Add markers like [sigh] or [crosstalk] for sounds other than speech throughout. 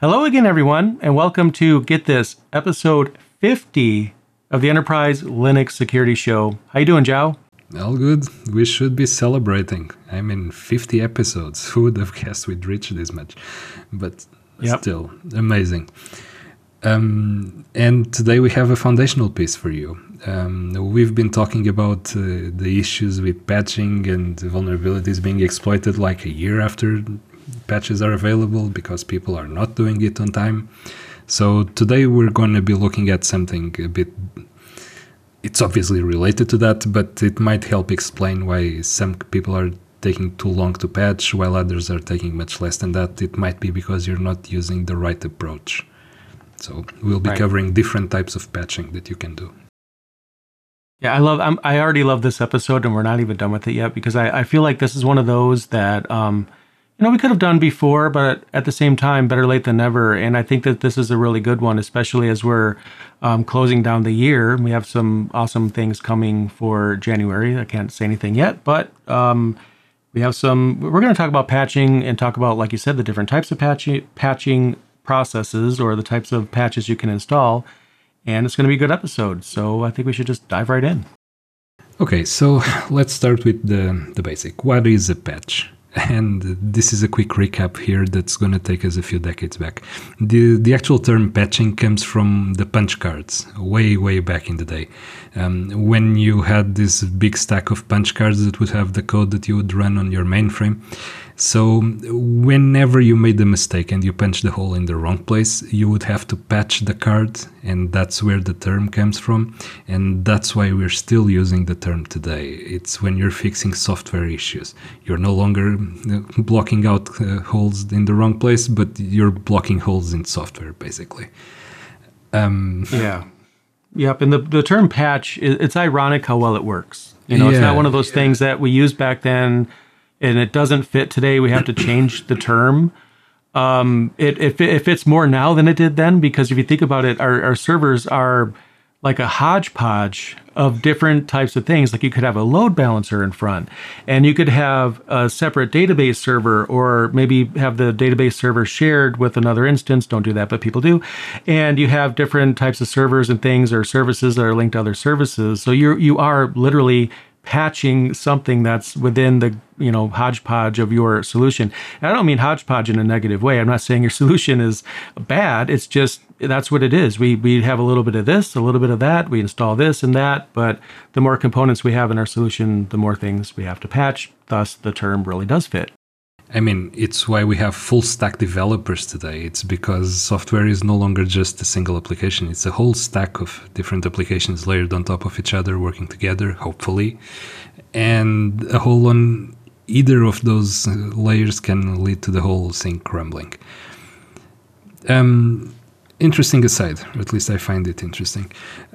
Hello again, everyone, and welcome to Get This, episode 50 of the Enterprise Linux Security Show. How you doing, Joe? All good. We should be celebrating. I mean, 50 episodes. Who would have guessed we'd reach this much? But Yep. still, amazing. Um, and today we have a foundational piece for you. Um, we've been talking about uh, the issues with patching and vulnerabilities being exploited like a year after patches are available because people are not doing it on time. So today we're going to be looking at something a bit it's obviously related to that, but it might help explain why some people are taking too long to patch while others are taking much less than that. It might be because you're not using the right approach. So we'll be Right. covering different types of patching that you can do. Yeah, I love. I'm, I already love this episode, and we're not even done with it yet because I, I feel like this is one of those that um, you know we could have done before, but at the same time, better late than never. And I think that this is a really good one, especially as we're um, closing down the year. We have some awesome things coming for January. I can't say anything yet, but um, we have some. We're going to talk about patching and talk about, like you said, the different types of patching patching processes or the types of patches you can install. And it's going to be a good episode. So I think we should just dive right in. Okay, so [laughs] let's start with the, the basic. What is a patch? And this is a quick recap here that's going to take us a few decades back. The, the actual term patching comes from the punch cards, way, way back in the day. Um, when you had this big stack of punch cards that would have the code that you would run on your mainframe. So, whenever you made a mistake and you punched the hole in the wrong place, you would have to patch the card, and that's where the term comes from. And that's why we're still using the term today. It's when you're fixing software issues. You're no longer uh, blocking out uh, holes in the wrong place, but you're blocking holes in software, basically. Um, Yeah. Yep. And the, the term patch, it's ironic how well it works. You know, it's not one of those things that we used back then and it doesn't fit today. We have to change the term. Um, it, it, it fits more now than it did then because if you think about it, our, our servers are like a hodgepodge of different types of things. Like you could have a load balancer in front, and you could have a separate database server, or maybe have the database server shared with another instance. Don't do that, but people do. And you have different types of servers and things or services that are linked to other services. So you you are literally patching something that's within the you know hodgepodge of your solution. And I don't mean hodgepodge in a negative way. I'm not saying your [laughs] solution is bad. It's just that's what it is. We we have a little bit of this, a little bit of that. We install this and that, but the more components we have in our solution, the more things we have to patch. Thus, the term really does fit. I mean, it's why we have full stack developers today. It's because software is no longer just a single application, it's a whole stack of different applications layered on top of each other, working together, hopefully. And a hole on either of those layers can lead to the whole thing crumbling. Um, interesting aside, at least I find it interesting.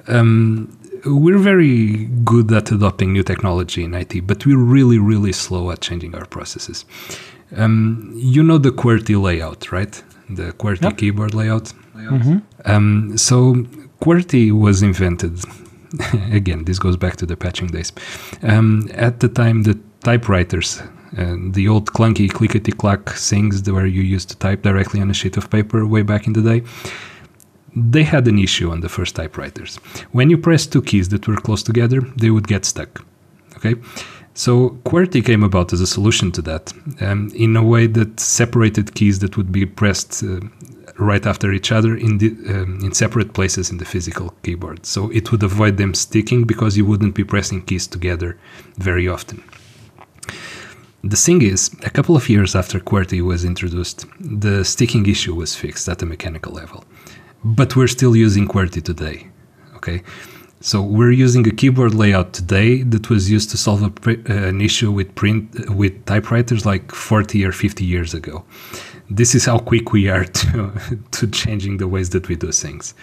Um, we're very good at adopting new technology in IT, but we're really, really slow at changing our processes. Um, you know the QWERTY layout, right? The QWERTY Yep. keyboard layout. Um, so QWERTY was invented. [laughs] Again, this goes back to the patching days. Um, at the time, the typewriters, uh, the old clunky clickety clack things where you used to type directly on a sheet of paper way back in the day, they had an issue on the first typewriters. When you pressed two keys that were close together, they would get stuck. Okay, so QWERTY came about as a solution to that, um, in a way that separated keys that would be pressed uh, right after each other in the um, in separate places in the physical keyboard. So it would avoid them sticking because you wouldn't be pressing keys together very often. The thing is, a couple of years after QWERTY was introduced, the sticking issue was fixed at a mechanical level. But we're still using QWERTY today. Okay, so we're using a keyboard layout today that was used to solve a uh, an issue with print with typewriters like 40 or 50 years ago. This is how quick we are [laughs] to to changing the ways that we do things.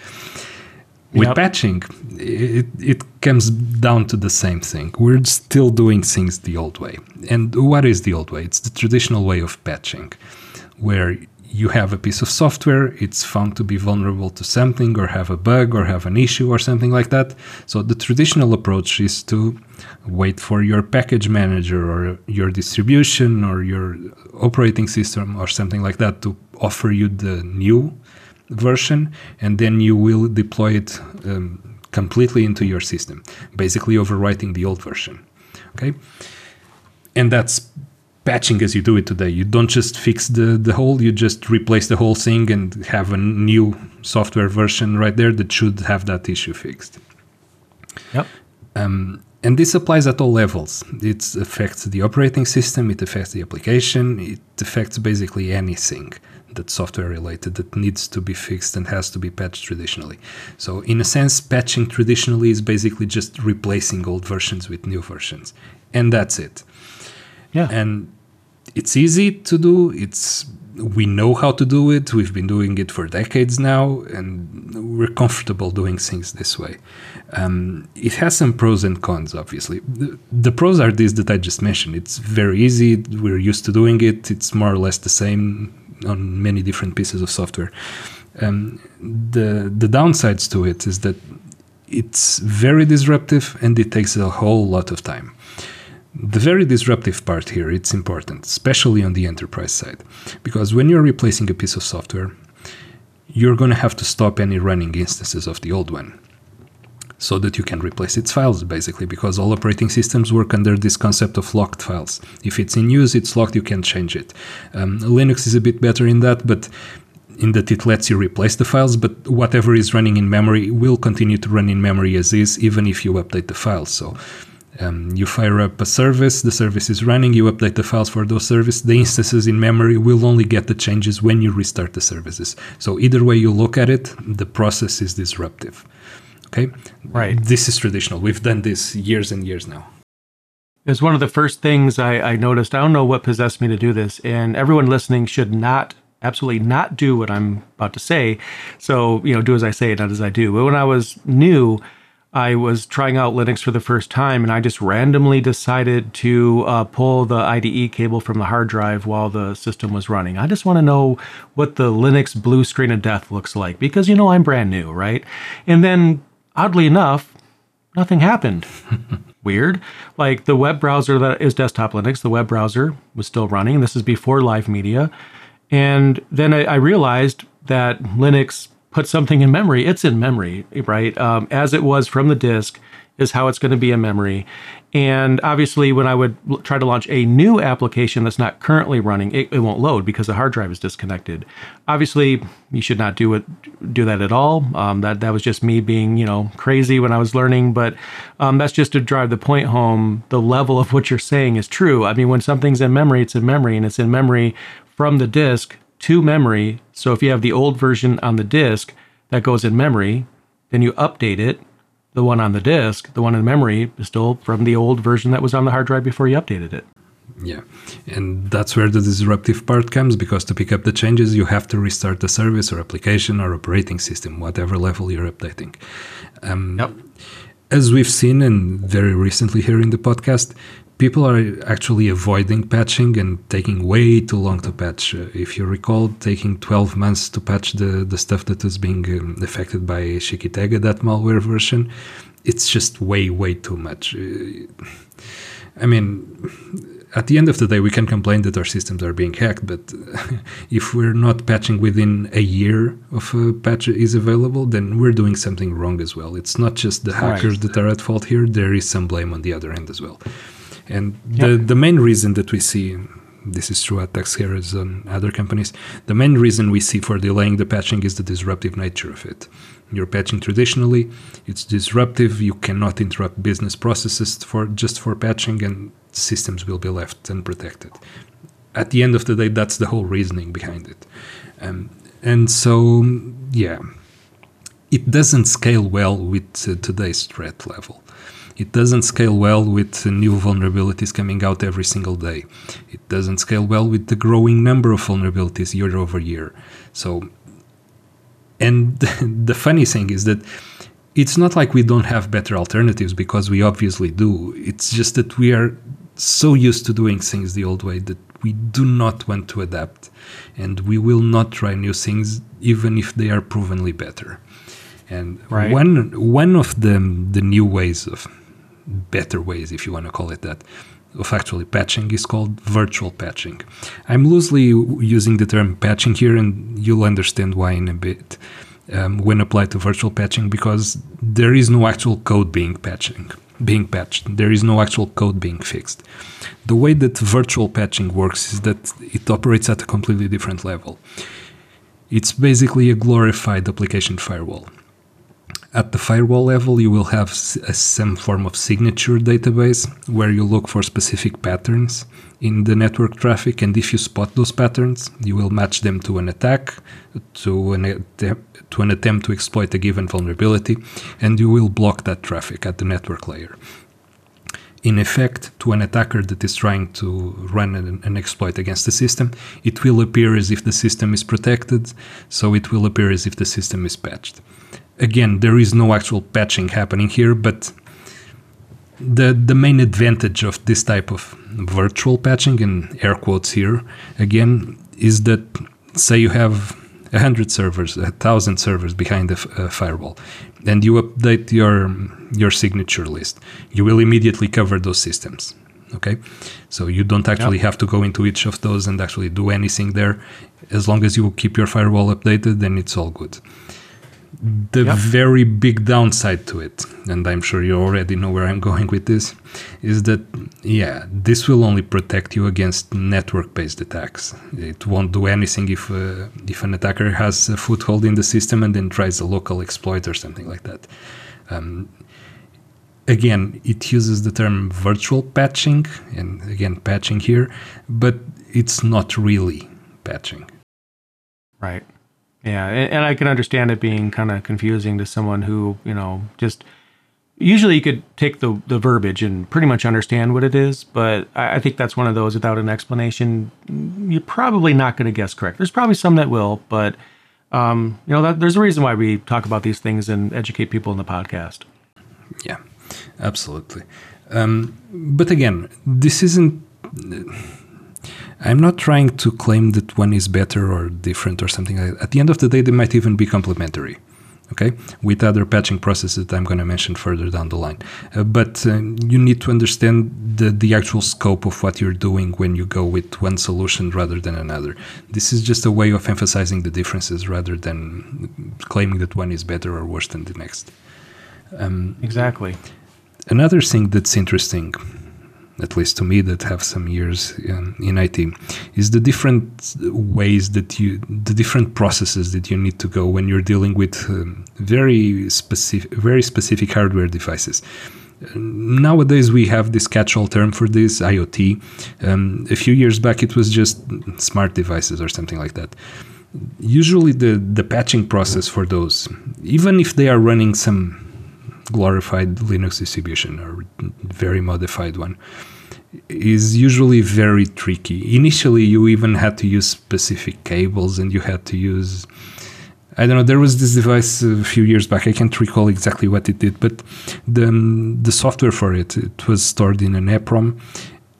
With Yep. patching, it, it comes down to the same thing. We're still doing things the old way. And what is the old way? It's the traditional way of patching, where you have a piece of software, it's found to be vulnerable to something, or have a bug, or have an issue, or something like that. So the traditional approach is to wait for your package manager, or your distribution, or your operating system, or something like that to offer you the new version, and then you will deploy it um, completely into your system, basically overwriting the old version. Okay, and that's patching as you do it today. You don't just fix the, the hole, you just replace the whole thing and have a new software version right there that should have that issue fixed. Yep. Um, and this applies at all levels. It affects the operating system, it affects the application, it affects basically anything that's software related that needs to be fixed and has to be patched traditionally. So, in a sense, patching traditionally is basically just replacing old versions with new versions. And that's it. Yeah. And it's easy to do. It's we know how to do it. We've been doing it for decades now, and we're comfortable doing things this way. Um, it has some pros and cons, obviously. The, the, pros are these that I just mentioned. It's very easy. We're used to doing it. It's more or less the same on many different pieces of software. Um, the the downsides to it is that it's very disruptive and it takes a whole lot of time. The very disruptive part here, it's important, especially on the enterprise side, because when you're replacing a piece of software, you're going to have to stop any running instances of the old one so that you can replace its files basically because all operating systems work under this concept of locked files. If it's in use it's locked you can't change it. Um, linux is a bit better in that but in that it lets you replace the files but whatever is running in memory will continue to run in memory as is even if you update the files. So um, you fire up a service, the service is running, you update the files for those services. The instances in memory will only get the changes when you restart the services. So either way you look at it, the process is disruptive. Okay, right. This is traditional. We've done this years and years now. It's one of the first things I, I noticed. I don't know what possessed me to do this, and everyone listening should not absolutely not do what I'm about to say. So, you know, do as I say, not as I do. But when I was new, I was trying out Linux for the first time, and I just randomly decided to uh, pull the IDE cable from the hard drive while the system was running. I just want to know what the Linux blue screen of death looks like because you know I'm brand new, right? And then, oddly enough, nothing happened. [laughs] Weird. Like the web browser that is desktop Linux, the web browser was still running. This is before live media. And then I, I realized that Linux put something in memory, it's in memory, right? Um, as it was from the disk is how it's going to be in memory. And obviously, when I would l- try to launch a new application that's not currently running, it, it, won't load because the hard drive is disconnected. Obviously, you should not do it, do that at all. Um, that that was just me being, you know, crazy when I was learning. But um, that's just to drive the point home. The level of what you're saying is true. I mean, when something's in memory, it's in memory, and it's in memory from the disk to memory. So if you have the old version on the disk that goes in memory, then you update it. The one on the disk, the one in memory, is still from the old version that was on the hard drive before you updated it. Yeah. And that's where the disruptive part comes because to pick up the changes, you have to restart the service or application or operating system, whatever level you're updating. Um, yep. As we've seen and very recently here in the podcast, people are actually avoiding patching and taking way too long to patch. Uh, if you recall, taking 12 months to patch the, the stuff that was being um, affected by Shikitega, that malware version, it's just way, way too much. Uh, I mean, at the end of the day, we can complain that our systems are being hacked, but [laughs] if we're not patching within a year of a patch is available, then we're doing something wrong as well. It's not just the hackers right. that are at fault here, there is some blame on the other end as well. And the, the main reason that we see, this is true at TuxCare's and other companies, the main reason we see for delaying the patching is the disruptive nature of it. You're patching traditionally, it's disruptive, you cannot interrupt business processes for just for patching, and systems will be left unprotected. At the end of the day, that's the whole reasoning behind it. Um, and so, yeah, it doesn't scale well with uh, today's threat level. It doesn't scale well with new vulnerabilities coming out every single day. It doesn't scale well with the growing number of vulnerabilities year over year. So, and [laughs] the funny thing is that it's not like we don't have better alternatives because we obviously do. It's just that we are so used to doing things the old way that we do not want to adapt and we will not try new things even if they are provenly better. And right. one one of the the new ways of better ways, if you want to call it that, of actually patching is called virtual patching. I'm loosely using the term patching here, and you'll understand why in a bit um, when applied to virtual patching because there is no actual code being patching being patched. There is no actual code being fixed. The way that virtual patching works is that it operates at a completely different level. It's basically a glorified application firewall. At the firewall level, you will have a, some form of signature database where you look for specific patterns in the network traffic, and if you spot those patterns, you will match them to an attack, to an, to an attempt to exploit a given vulnerability, and you will block that traffic at the network layer. In effect, to an attacker that is trying to run an, an, exploit against the system, it will appear as if the system is protected, so it will appear as if the system is patched. Again, there is no actual patching happening here, but the the main advantage of this type of virtual patching in air quotes here again is that say you have a hundred servers, a thousand servers behind a, uh, firewall, and you update your your signature list, you will immediately cover those systems. Okay, so you don't actually yep. have to go into each of those and actually do anything there. As long as you keep your firewall updated, then it's all good the yep. very big downside to it, and I'm sure you already know where I'm [laughs] going with this, is that, yeah, this will only protect you against network based attacks. It won't do anything if, uh, if an attacker has a foothold in the system and then tries a local exploit or something like that. Um, again, it uses the term virtual patching, and again, patching here, but it's not really patching. Right. Yeah, and I can understand it being kind of confusing to someone who, you know, just usually you could take the the verbiage and pretty much understand what it is, but I, think that's one of those without an explanation, you're probably not going to guess correct. There's probably some that will, but um, you know, that, there's a reason why we talk about these things and educate people in the podcast. Yeah, absolutely. Um, but again, this isn't I'm not trying to claim that one is better or different or something like that. At the end of the day, they might even be complementary. Okay, with other patching processes that I'm going to mention further down the line. Uh, but uh, you need to understand the, the actual scope of what you're doing when you go with one solution rather than another. This is just a way of emphasizing the differences rather than claiming that one is better or worse than the next. Um, exactly. Another thing that's interesting at least to me that have some years in, in IT, is the different ways that you, the different processes that you need to go when you're dealing with um, very specific, very specific hardware devices. Nowadays, we have this catch-all term for this IoT. Um, a few years back, it was just smart devices or something like that. Usually, the the patching process for those, even if they are running some glorified Linux distribution or very modified one is usually very tricky. Initially, you even had to use specific cables and you had to use. I don't know. There was this device a few years back. I can't recall exactly what it did, but the um, the software for it it was stored in an EPROM,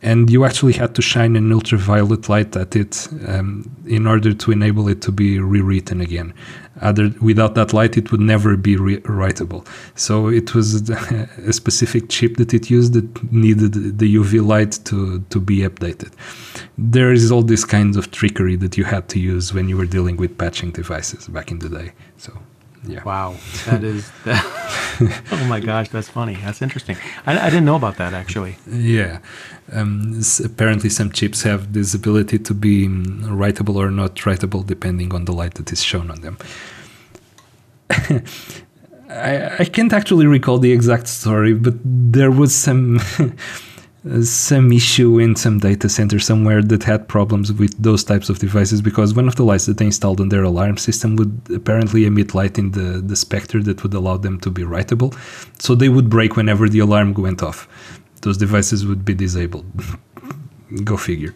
and you actually had to shine an ultraviolet light at it um, in order to enable it to be rewritten again. Other, without that light, it would never be writable. So it was [laughs] a specific chip that it used that needed the UV light to, to be updated. There is all this kinds of trickery that you had to use when you were dealing with patching devices back in the day. So yeah. Wow, that is. That, [laughs] oh my gosh, that's funny. That's interesting. I, I didn't know about that actually. Yeah, um, apparently some chips have this ability to be um, writable or not writable depending on the light that is shown on them. [laughs] I, I can't actually recall the exact story, but there was some [laughs] some issue in some data center somewhere that had problems with those types of devices because one of the lights that they installed on their alarm system would apparently emit light in the, the spectre that would allow them to be writable. So they would break whenever the alarm went off. Those devices would be disabled. [laughs] Go figure.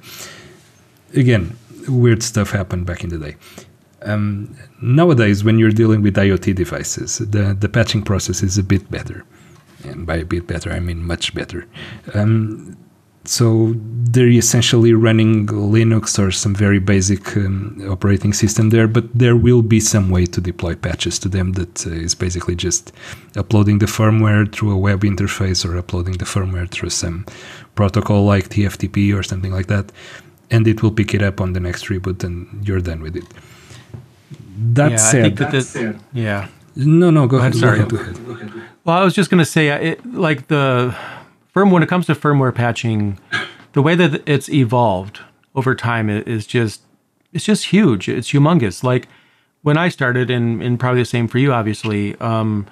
Again, weird stuff happened back in the day. Um, nowadays, when you're dealing with IoT devices, the, the patching process is a bit better and by a bit better, I mean much better. Um, so they're essentially running Linux or some very basic um, operating system there, but there will be some way to deploy patches to them that uh, is basically just uploading the firmware through a web interface or uploading the firmware through some protocol like TFTP or something like that, and it will pick it up on the next reboot and you're done with it. That yeah, said, I think that this, yeah. No, no, go, ahead. Sorry. Go ahead, go ahead. Well, I was just going to say, it, like the firm when it comes to firmware patching, the way that it's evolved over time is just it's just huge. It's humongous. Like when I started, and, and probably the same for you, obviously. Um,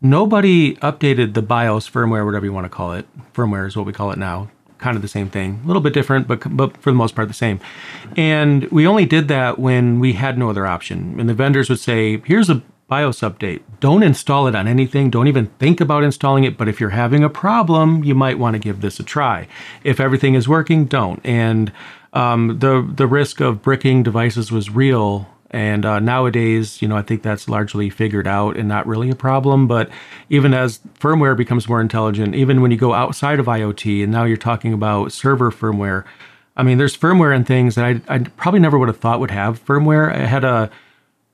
nobody updated the BIOS firmware, whatever you want to call it. Firmware is what we call it now. Kind of the same thing, a little bit different, but but for the most part the same. And we only did that when we had no other option. And the vendors would say, "Here's a BIOS update. Don't install it on anything. Don't even think about installing it. But if you're having a problem, you might want to give this a try. If everything is working, don't. And um, the the risk of bricking devices was real. And uh, nowadays, you know, I think that's largely figured out and not really a problem. But even as firmware becomes more intelligent, even when you go outside of IoT, and now you're talking about server firmware, I mean, there's firmware and things that I, I probably never would have thought would have firmware. I had a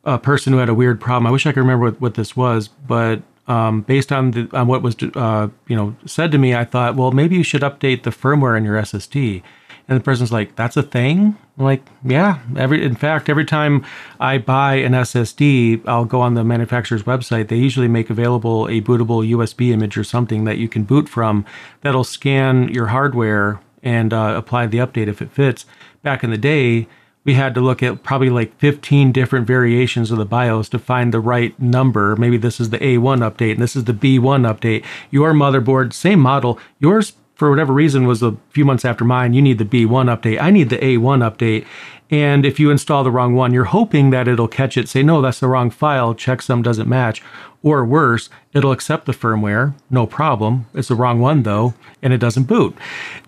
a person who had a weird problem. I wish I could remember what, what this was, but um, based on the on what was uh, you know said to me, I thought, well, maybe you should update the firmware in your SSD. And the person's like, "That's a thing." I'm like, "Yeah." Every in fact, every time I buy an SSD, I'll go on the manufacturer's website. They usually make available a bootable USB image or something that you can boot from that'll scan your hardware and uh, apply the update if it fits. Back in the day, we had to look at probably like 15 different variations of the BIOS to find the right number. Maybe this is the A1 update and this is the B1 update. Your motherboard, same model. Yours, for whatever reason, was a few months after mine. You need the B1 update. I need the A1 update. And if you install the wrong one, you're hoping that it'll catch it, say, no, that's the wrong file, checksum doesn't match. Or worse, it'll accept the firmware, no problem. It's the wrong one though, and it doesn't boot.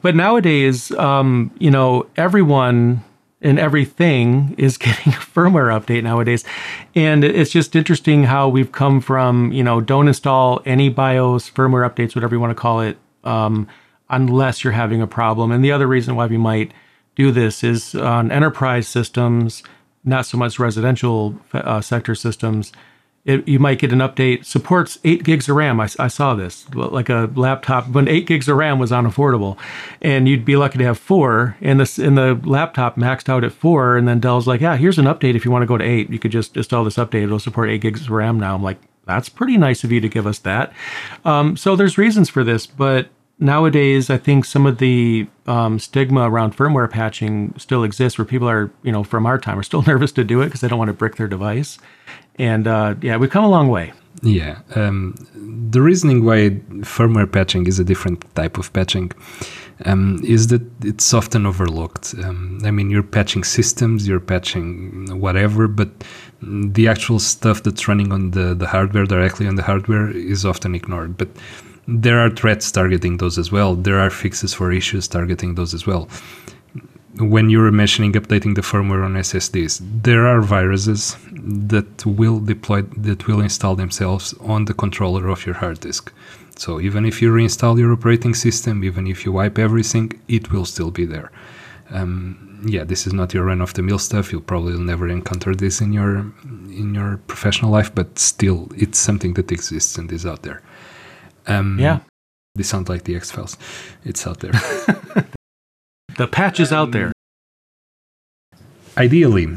But nowadays, um, you know, everyone and everything is [laughs] getting a firmware update nowadays. And it's just interesting how we've come from, you know, don't install any BIOS firmware updates, whatever you want to call it, um, unless you're having a problem. And the other reason why we might do this is on enterprise systems, not so much residential uh, sector systems it, you might get an update supports eight gigs of RAM. I, I, saw this like a laptop when eight gigs of RAM was unaffordable, and you'd be lucky to have four. And this and the laptop maxed out at four, and then Dell's like, yeah, here's an update. If you want to go to eight, you could just install this update. It'll support eight gigs of RAM now. I'm like, that's pretty nice of you to give us that. Um, so there's reasons for this, but nowadays I think some of the um, stigma around firmware patching still exists, where people are, you know, from our time are still [laughs] nervous to do it because they don't want to brick their device. And uh, yeah, we've come a long way. Yeah. Um, the reasoning why firmware patching is a different type of patching um, is that it's often overlooked. Um, I mean, you're patching systems, you're patching whatever, but the actual stuff that's running on the, the hardware, directly on the hardware, is often ignored. But there are threats targeting those as well. There are fixes for issues targeting those as well when you're mentioning updating the firmware on SSDs, there are viruses that will deploy that will install themselves on the controller of your hard disk. So even if you reinstall your operating system, even if you wipe everything, it will still be there. Um, yeah, this is not your run-of-the-mill stuff. You'll probably never encounter this in your in your professional life, but still, it's something that exists and is out there. Um, yeah, this sounds like the X Files. It's out there. [laughs] The patch is out there. Ideally,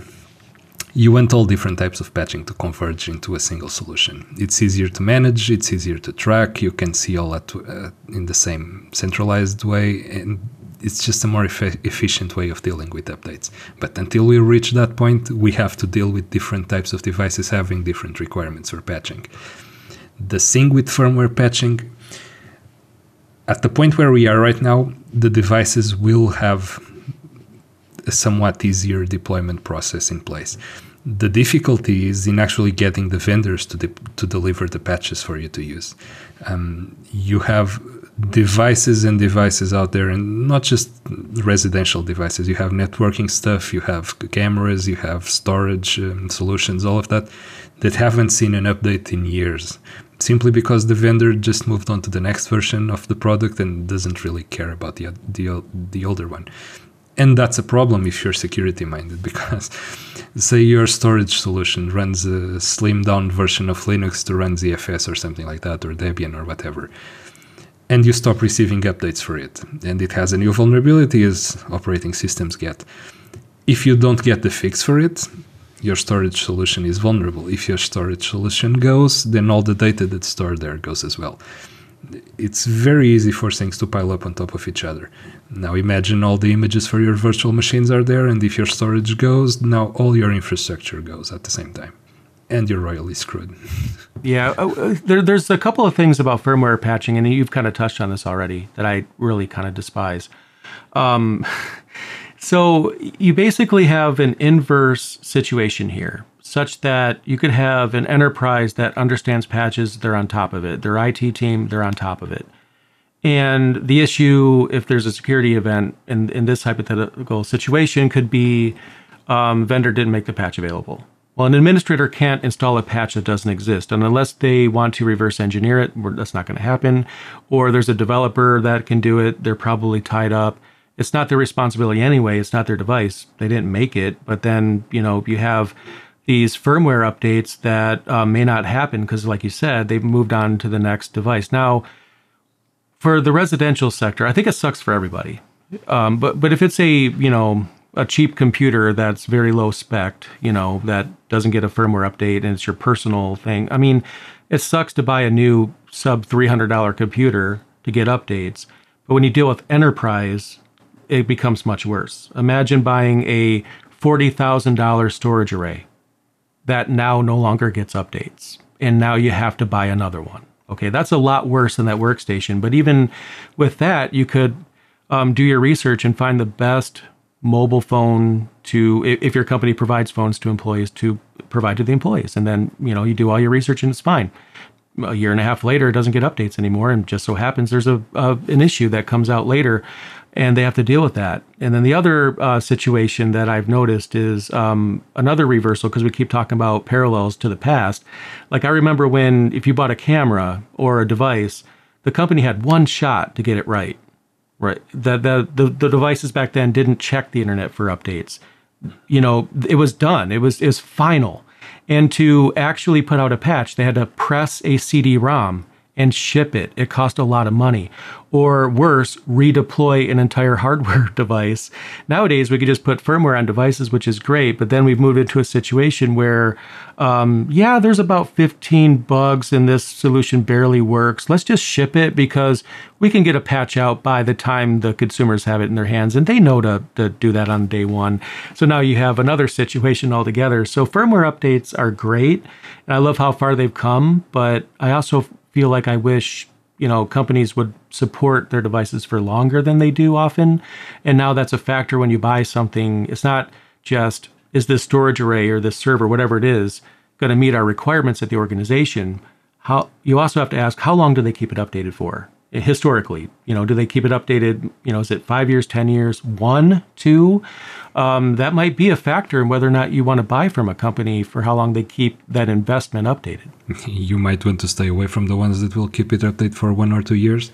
you want all different types of patching to converge into a single solution. It's easier to manage, it's easier to track, you can see all that uh, in the same centralized way, and it's just a more efe- efficient way of dealing with updates. But until we reach that point, we have to deal with different types of devices having different requirements for patching. The thing with firmware patching at the point where we are right now, the devices will have a somewhat easier deployment process in place. The difficulty is in actually getting the vendors to, de- to deliver the patches for you to use. Um, you have devices and devices out there, and not just residential devices. You have networking stuff, you have cameras, you have storage um, solutions, all of that that haven't seen an update in years simply because the vendor just moved on to the next version of the product and doesn't really care about the the, the older one. And that's a problem if you're security minded [laughs] because say your storage solution runs a slimmed down version of linux to run zfs or something like that or debian or whatever and you stop receiving updates for it and it has a new vulnerability as operating systems get. If you don't get the fix for it your storage solution is vulnerable if your storage solution goes then all the data that's stored there goes as well it's very easy for things to pile up on top of each other. Now imagine all the images for your virtual machines are there, and if your storage goes, now all your infrastructure goes at the same time. And you're royally screwed. [laughs] yeah, uh, uh, there, there's a couple of things about firmware patching, and you've kind of touched on this already, that I really kind of despise. Um, [laughs] so you basically have an inverse situation here such that you could have an enterprise that understands patches, they're on top of it. Their IT team, they're on top of it. And the issue, if there's a security event in, in this hypothetical situation, could be um, vendor didn't make the patch available. Well, an administrator can't install a patch that doesn't exist. And unless they want to reverse engineer it, that's not going to happen. Or there's a developer that can do it, they're probably tied up. It's not their responsibility anyway. It's not their device. They didn't make it. But then, you know, you have these firmware updates that uh, may not happen because, like you said, they've moved on to the next device. Now, for the residential sector, I think it sucks for everybody. Um, but but if it's a you know a cheap computer that's very low spec, you know that doesn't get a firmware update and it's your personal thing. I mean, it sucks to buy a new sub three hundred dollar computer to get updates. But when you deal with enterprise, it becomes much worse. Imagine buying a forty thousand dollar storage array that now no longer gets updates. And now you have to buy another one. Okay, that's a lot worse than that workstation. But even with that, you could um, do your research and find the best mobile phone to, if your company provides phones to employees, to provide to the employees. And then, you know, you do all your research and it's fine. A year and a half later, it doesn't get updates anymore. And just so happens there's a, a an issue that comes out later and they have to deal with that. And then the other uh, situation that I've noticed is um, another reversal because we keep talking about parallels to the past. Like I remember when if you bought a camera or a device, the company had one shot to get it right. Right. The the the, the devices back then didn't check the internet for updates. You know, it was done. It was it was final. And to actually put out a patch, they had to press a CD-ROM and ship it. It cost a lot of money. Or worse, redeploy an entire hardware [laughs] device. Nowadays, we could just put firmware on devices, which is great, but then we've moved into a situation where, um, yeah, there's about 15 bugs and this solution barely works. Let's just ship it because we can get a patch out by the time the consumers have it in their hands and they know to, to do that on day one. So now you have another situation altogether. So firmware updates are great. And I love how far they've come, but I also feel like I wish you know companies would support their devices for longer than they do often. And now that's a factor when you buy something. It's not just is this storage array or this server whatever it is going to meet our requirements at the organization? How you also have to ask how long do they keep it updated for? Historically you know do they keep it updated you know is it five years ten years? One two um, that might be a factor in whether or not you want to buy from a company for how long they keep that investment updated [laughs] you might want to stay away from the ones that will keep it updated for one or two years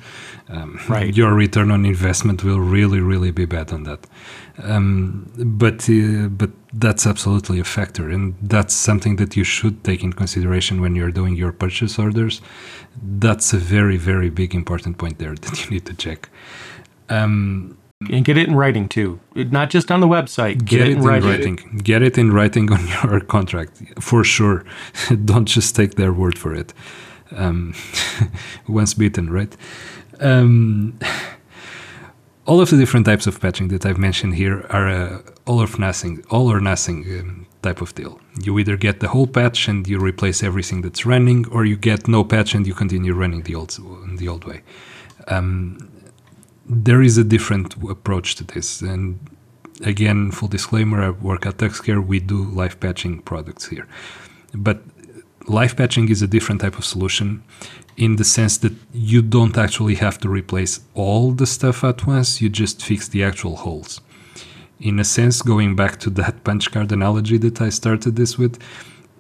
um, right your return on investment will really really be bad on that um, but uh, but that's absolutely a factor, and that's something that you should take in consideration when you're doing your purchase orders. That's a very very big important point there [laughs] that you need to check. Um, and get it in writing too, not just on the website. Get, get it, in, writing. writing. Get it in writing on [laughs] your contract for sure. [laughs] Don't just take their word for it. Um, [laughs] once beaten, right? Um, all of the different types of patching that I've mentioned here are uh, all or nothing, all or nothing um, type of deal. You either get the whole patch and you replace everything that's running, or you get no patch and you continue running the old the old way. Um, there is a different approach to this, and again, full disclaimer: I work at TuxCare. We do live patching products here, but live patching is a different type of solution in the sense that you don't actually have to replace all the stuff at once, you just fix the actual holes. In a sense, going back to that [laughs] punch card analogy that I started this with,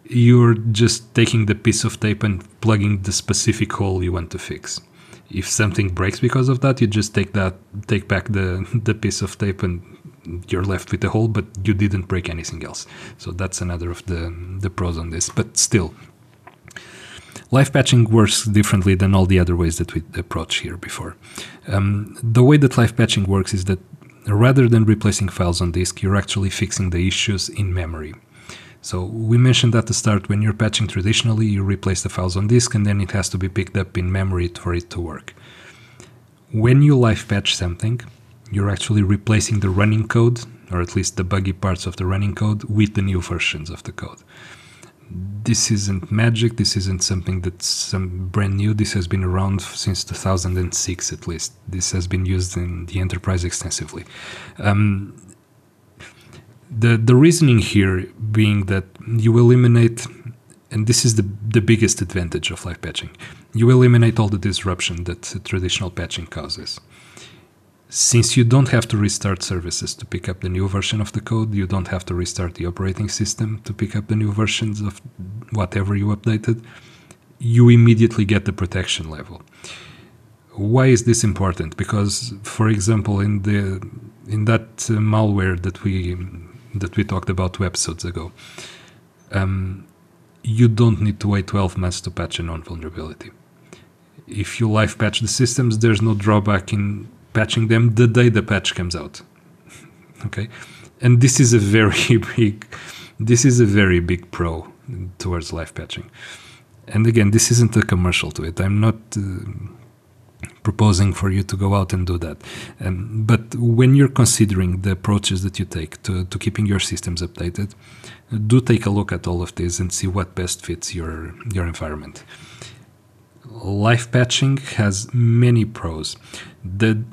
you're just taking the piece of tape and plugging the specific hole you want to fix. If something breaks because of that, you just take that take back the [laughs] the piece of tape and you're left with a hole, but you didn't break anything else. So that's another of the the pros on this. But still, live patching works differently than all the other ways that we approached here before. Um, the way that live patching works is that rather than replacing files on disk, you're actually fixing the issues in memory. So we mentioned at the start when you're patching traditionally, you replace the files on disk and then it has to be picked up in memory for it to work. When you live patch something, you're actually replacing the running code, or at least the buggy parts of the running code, with the new versions of the code. This isn't magic. This isn't something that's some brand new. This has been around since 2006 at least. This has been used in the enterprise extensively. Um, the the reasoning here being that you eliminate and this is the the biggest advantage of live patching you eliminate all the disruption that traditional patching causes since you don't have to restart services to pick up the new version of the code, you don't have to restart the operating system to pick up the new versions of whatever you updated, you immediately get the protection level. Why is this important? Because, for example, in the in that uh, malware that we that we talked about two episodes ago, um, you don't need to wait 12 months to patch a known vulnerability. If you live patch the systems, there's no drawback in patching them the day the patch comes out. [laughs] okay, and this is a very [laughs] big, this is a very big pro towards live patching. And again, this isn't a commercial to it. I'm not. Uh, proposing for you to go out and do that. Um, but when you're considering the approaches that you take to, to keeping your systems updated, do take a look at all of this and see what best fits your, your environment. Live patching has many pros. The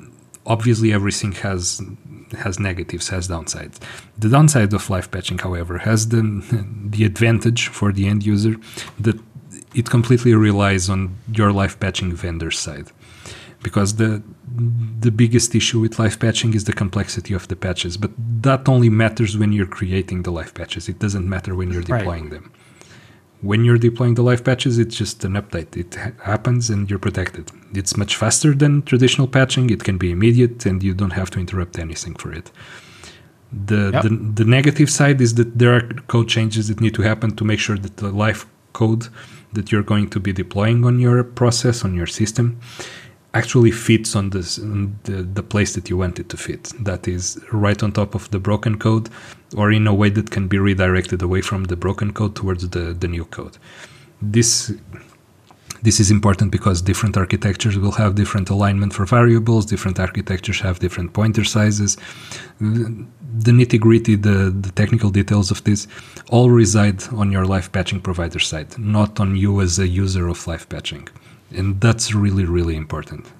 obviously everything has has negatives, has downsides. The downside of live patching, however, has the [laughs] the advantage for the end user that it completely relies on your live patching vendor side. Because the the biggest issue with live patching is the complexity of the patches, but that only matters when you're creating the live patches. It doesn't matter when you're deploying right. them when you're deploying the live patches, it's just an update. It ha- happens and you're protected. It's much faster than traditional patching. It can be immediate and you don't have to interrupt anything for it. The, yep. the, the negative side is that there are code changes that need to happen to make sure that the live code that you're going to be deploying on your process, on your system, actually fits on, this, on the, the place that you want it to fit. That is right on top of the broken code or in a way that can be redirected away from the broken code towards the, the new code. This this is important because different architectures will have different alignment for variables, different architectures have different pointer sizes. The nitty gritty, the, the technical details of this all reside on your live patching provider side, not on you as a user of live patching and that's really really important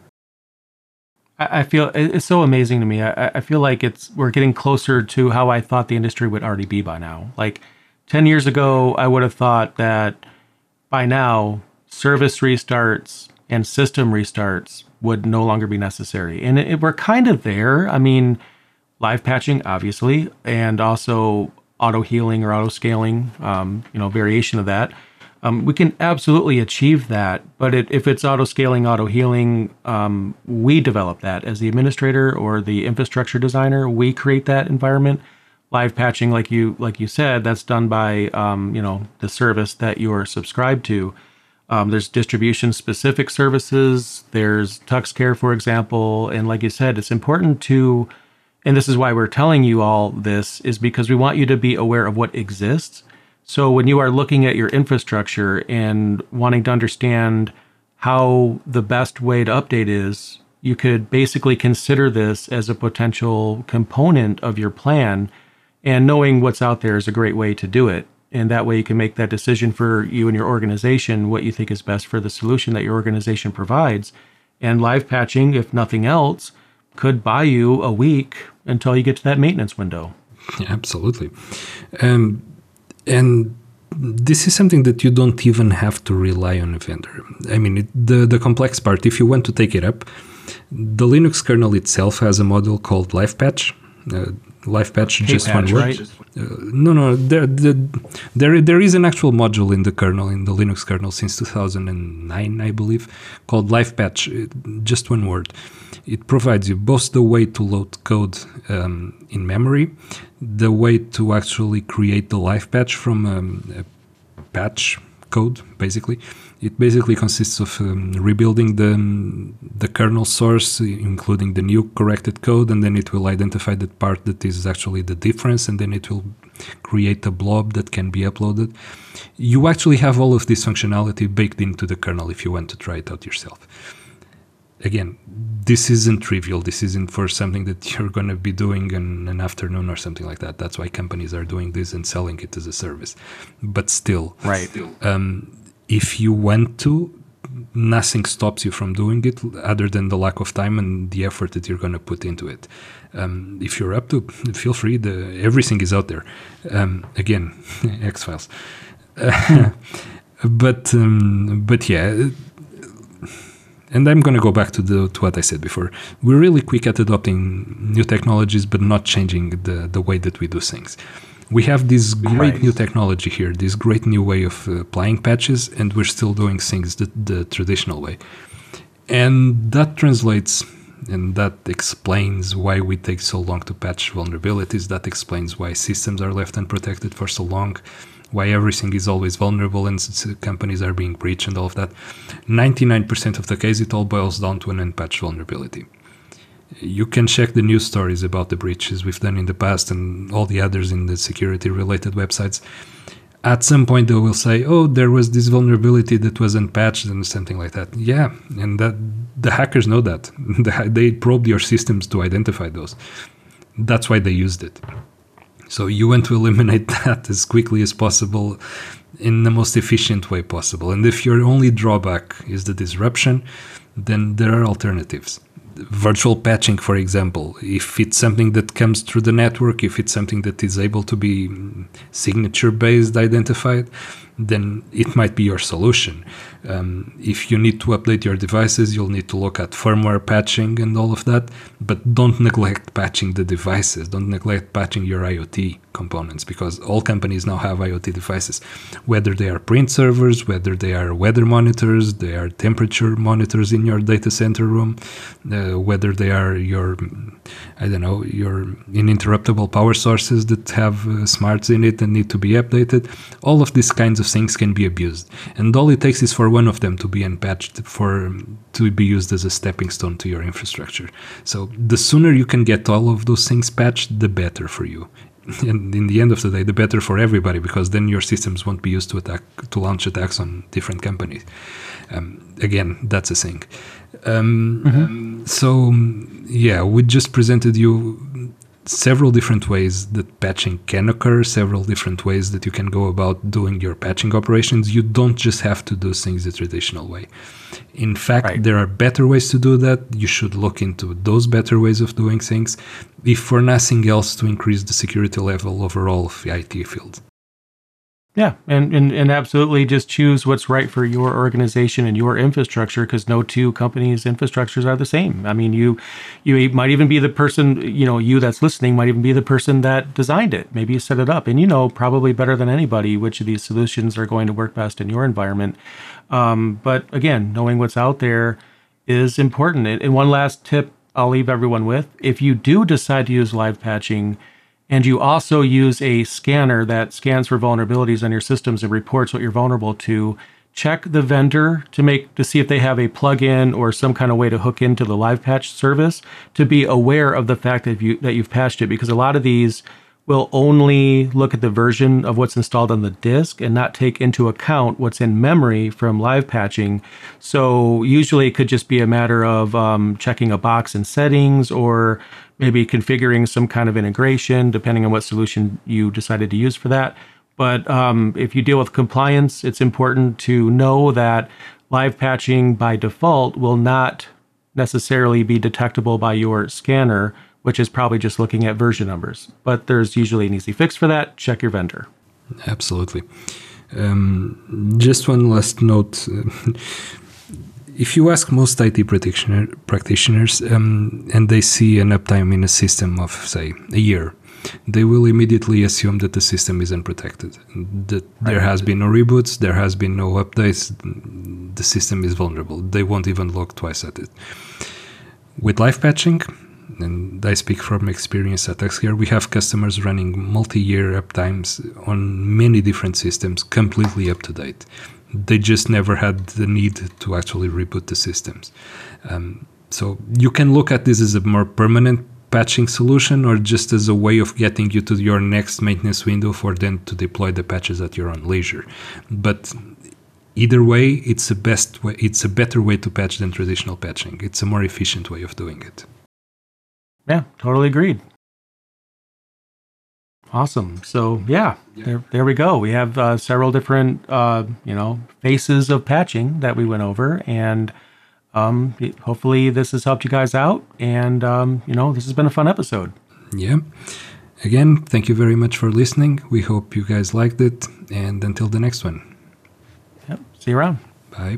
I feel it's so amazing to me. I, feel like it's we're getting closer to how I thought the industry would already be by now. Like ten years ago, I would have thought that by now service restarts and system restarts would no longer be necessary, and it, we're kind of there. I mean, live patching, obviously, and also auto healing or auto scaling, um, you know, variation of that. Um, we can absolutely achieve that, but it, if it's auto scaling, auto healing, um, we develop that as the administrator or the infrastructure designer. We create that environment. Live patching, like you like you said, that's done by um, you know the service that you're subscribed to. Um, there's distribution specific services. There's TuxCare, for example, and like you said, it's important to, and this is why we're telling you all this, is because we want you to be aware of what exists so when you are looking at your infrastructure and wanting to understand how the best way to update is, you could basically consider this as a potential component of your plan. And knowing what's out there is a great way to do it. And that way you can make that decision for you and your organization, what you think is best for the solution that your organization provides. And live patching, if nothing else, could buy you a week until you get to that maintenance window. Absolutely. Um, and this is something that you don't even have to rely on a vendor. I mean, it, the the complex part. If you want to take it up, the Linux kernel itself has a module called LivePatch. Uh, LivePatch, hey just patch, one word. Right? Uh, no, no, there, there, there, there is an actual module in the kernel, in the Linux kernel, since 2009, I believe, called LivePatch. Just one word. It provides you both the way to load code um, in memory, the way to actually create the live patch from um, a patch code, basically. It basically consists of um, rebuilding the, um, the kernel source, including the new corrected code, and then it will identify the part that is actually the difference, and then it will create a blob that can be uploaded. You actually have all of this functionality baked into the kernel if you want to try it out yourself again, this isn't trivial. This isn't for something that [laughs] you're going to be doing in an afternoon or something like that. That's why companies are doing this and selling it as a service. But still, right. Um, if you want to, nothing stops you from doing it other than the lack of time and the effort that you're going to put into it. Um, if you're up to, feel free. The everything is out there. Um, again, [laughs] X Files. [laughs] but um, but yeah and I'm going to go back to the to what I said before. We're really quick at adopting new technologies, but not changing the the way that we do things. We have this great right. new technology here, this great new way of uh, applying patches, and we're still doing things the, the traditional way. And that translates and that explains why we take so long to patch vulnerabilities. That explains why systems are left unprotected for so long why everything is always vulnerable and companies are being breached and all of that. 99% of the case, it all boils down to an unpatched vulnerability. You can check the news stories about the breaches we've done in the past and all the others in the security related websites. At some point, they will say, "Oh, there was this vulnerability that was unpatched and something like that." Yeah, and that the hackers know that [laughs] they probe your systems to identify those. That's why they used it. So you want to eliminate [laughs] that as quickly as possible in the most efficient way possible. And if your only drawback is the disruption, then there are alternatives. Virtual patching, for example, if it's something that comes through the network, if it's something that is able to be signature based identified, then it might be your solution. Um, if you need to update your devices, you'll need to look at firmware patching and all of that, but don't neglect patching the devices. Don't neglect patching your IoT components because all companies now have IoT devices, whether they are print servers, whether they are weather monitors, they are temperature monitors in your data center room, uh, whether they are your, I don't know, your uninterruptible power sources that have uh, smarts in it and need to be updated. All of these kinds of things can be abused, and all it takes is for one of them to be unpatched for to be used as a stepping stone to your infrastructure. So the sooner you can get all of those things patched, the better for you [laughs] and in the end of the day, the better for everybody because then your systems won't be used to attack to launch attacks on different companies. Um, again, that's a thing. Um, mm-hmm. So yeah, we just presented you several different ways that patching can occur, several different ways that you can go about doing your patching operations. You don't just have to do things the traditional way. In fact, right. there are better ways to do that. You should look into those better ways of doing things, if for nothing else, to increase the security level overall of the IT field. Yeah, and, and and absolutely just choose what's right for your organization and your infrastructure because no two companies' infrastructures are the same. I mean, you you might even be the person, you know, you that's listening might even be the person that designed it. Maybe you set it up, and you know probably better than anybody which of these solutions are going to work best in your environment. Um, but again, knowing what's out there is important. And one last tip I'll leave everyone with: if you do decide to use live patching and you also use a scanner that scans for vulnerabilities on your systems and reports what you're vulnerable to. Check the vendor to make to see if they have a plugin or some kind of way to hook into the live patch service to be aware of the fact that you that you've patched it because a lot of these will only look at the version of what's installed on the disk and not take into account what's in memory from live patching. So usually it could just be a matter of um, checking a box in settings or maybe configuring some kind of integration, depending on what solution you decided to use for that. But um, if you deal with compliance, it's important to know that live patching by default will not necessarily be detectable by your scanner, which is probably just looking at version numbers. But there's usually an easy fix for that. Check your vendor. Absolutely. Um, just one last note. [laughs] if you ask most IT practitioner, practitioners um, and they see an uptime in a system of, say, a year, they will immediately assume that the system is unprotected. That there has been no reboots, there has been no updates, the system is vulnerable. They won't even look twice at it. With live patching, and I speak from experience at TuxCare, we have customers running multi-year uptimes on many different systems, completely up to date. They just never had the need to actually reboot the systems. Um, so you can look at this as a more permanent patching solution or just as a way of getting you to your next maintenance window for then to deploy the patches at your own leisure. But either way, it's a best way, it's a better way to patch than traditional patching. It's a more efficient way of doing it. Yeah, totally agreed. Awesome. So yeah, yeah, there there we go. We have uh, several different uh, you know faces of patching that we went over, and um, hopefully this has helped you guys out. And um, you know this has been a fun episode. Yeah. Again, thank you very much for listening. We hope you guys liked it, and until the next one. Yep. See you around. Bye.